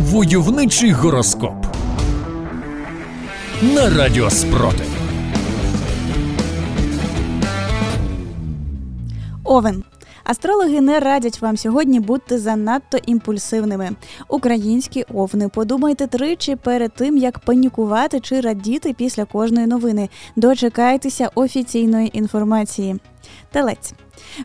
Войовничий гороскоп на Радіо Спротив. Овен. Астрологи не радять вам сьогодні бути занадто імпульсивними. Українські овни, подумайте тричі перед тим, як панікувати чи радіти після кожної новини. Дочекайтеся офіційної інформації. Телець.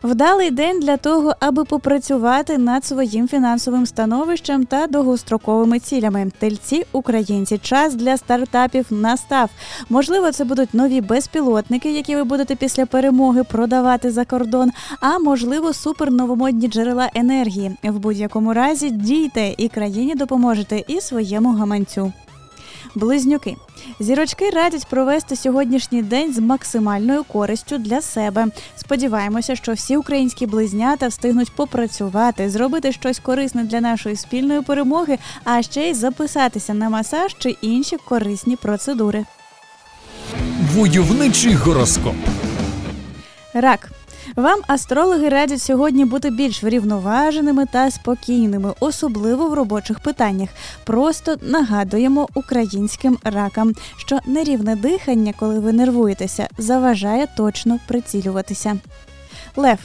Вдалий день для того, аби попрацювати над своїм фінансовим становищем та довгостроковими цілями. Тельці українці, час для стартапів настав. Можливо, це будуть нові безпілотники, які ви будете після перемоги продавати за кордон. А можливо, суперновомодні джерела енергії. В будь-якому разі дійте і країні допоможете і своєму гаманцю. Близнюки зірочки радять провести сьогоднішній день з максимальною користю для себе. Сподіваємося, що всі українські близнята встигнуть попрацювати, зробити щось корисне для нашої спільної перемоги, а ще й записатися на масаж чи інші корисні процедури. Войовничий гороскоп. Рак. Вам астрологи радять сьогодні бути більш врівноваженими та спокійними, особливо в робочих питаннях. Просто нагадуємо українським ракам, що нерівне дихання, коли ви нервуєтеся, заважає точно прицілюватися. Лев.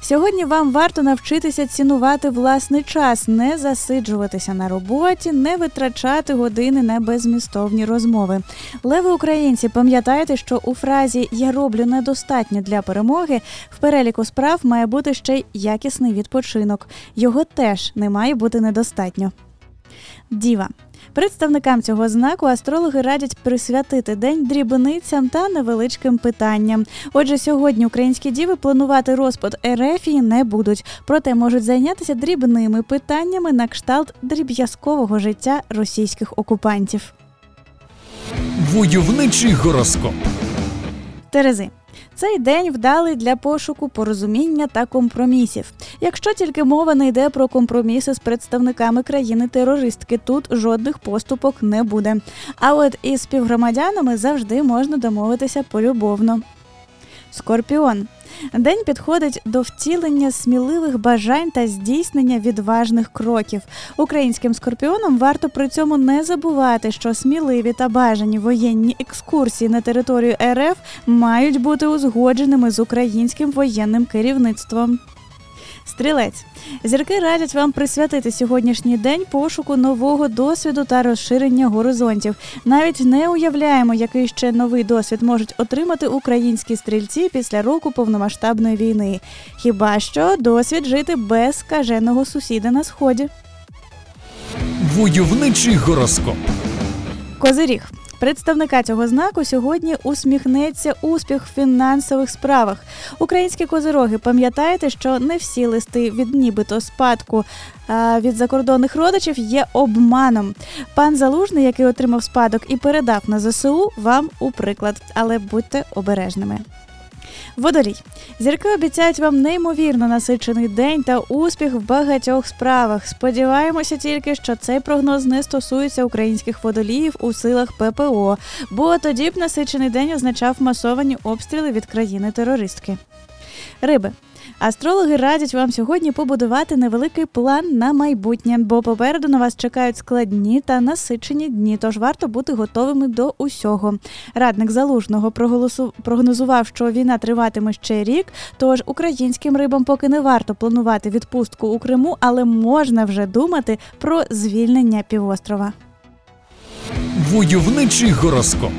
Сьогодні вам варто навчитися цінувати власний час, не засиджуватися на роботі, не витрачати години на безмістовні розмови. Леви українці, пам'ятайте, що у фразі Я роблю недостатньо для перемоги в переліку справ має бути ще й якісний відпочинок. Його теж не має бути недостатньо. Діва. Представникам цього знаку астрологи радять присвятити день дрібницям та невеличким питанням. Отже, сьогодні українські діви планувати розпад Ерефії не будуть, проте можуть зайнятися дрібними питаннями на кшталт дріб'язкового життя російських окупантів. Войовничий гороскоп. Терези. Цей день вдалий для пошуку порозуміння та компромісів. Якщо тільки мова не йде про компроміси з представниками країни-терористки, тут жодних поступок не буде. А от із співгромадянами завжди можна домовитися полюбовно. Скорпіон. День підходить до втілення сміливих бажань та здійснення відважних кроків. Українським скорпіонам варто при цьому не забувати, що сміливі та бажані воєнні екскурсії на територію РФ мають бути узгодженими з українським воєнним керівництвом. Стрілець зірки радять вам присвятити сьогоднішній день пошуку нового досвіду та розширення горизонтів. Навіть не уявляємо, який ще новий досвід можуть отримати українські стрільці після року повномасштабної війни. Хіба що досвід жити без скаженого сусіда на сході? Войовничий гороскоп. Козиріг. Представника цього знаку сьогодні усміхнеться успіх в фінансових справах. Українські козироги, пам'ятаєте, що не всі листи від нібито спадку від закордонних родичів є обманом. Пан Залужний, який отримав спадок і передав на ЗСУ, вам у приклад, але будьте обережними. Водолій. Зірки обіцяють вам неймовірно насичений день та успіх в багатьох справах. Сподіваємося тільки, що цей прогноз не стосується українських водоліїв у силах ППО, бо тоді б насичений день означав масовані обстріли від країни-терористки. Риби. Астрологи радять вам сьогодні побудувати невеликий план на майбутнє, бо попереду на вас чекають складні та насичені дні, тож варто бути готовими до усього. Радник залужного прогнозував, що війна триватиме ще рік. Тож українським рибам поки не варто планувати відпустку у Криму, але можна вже думати про звільнення півострова. Войовничий гороскоп.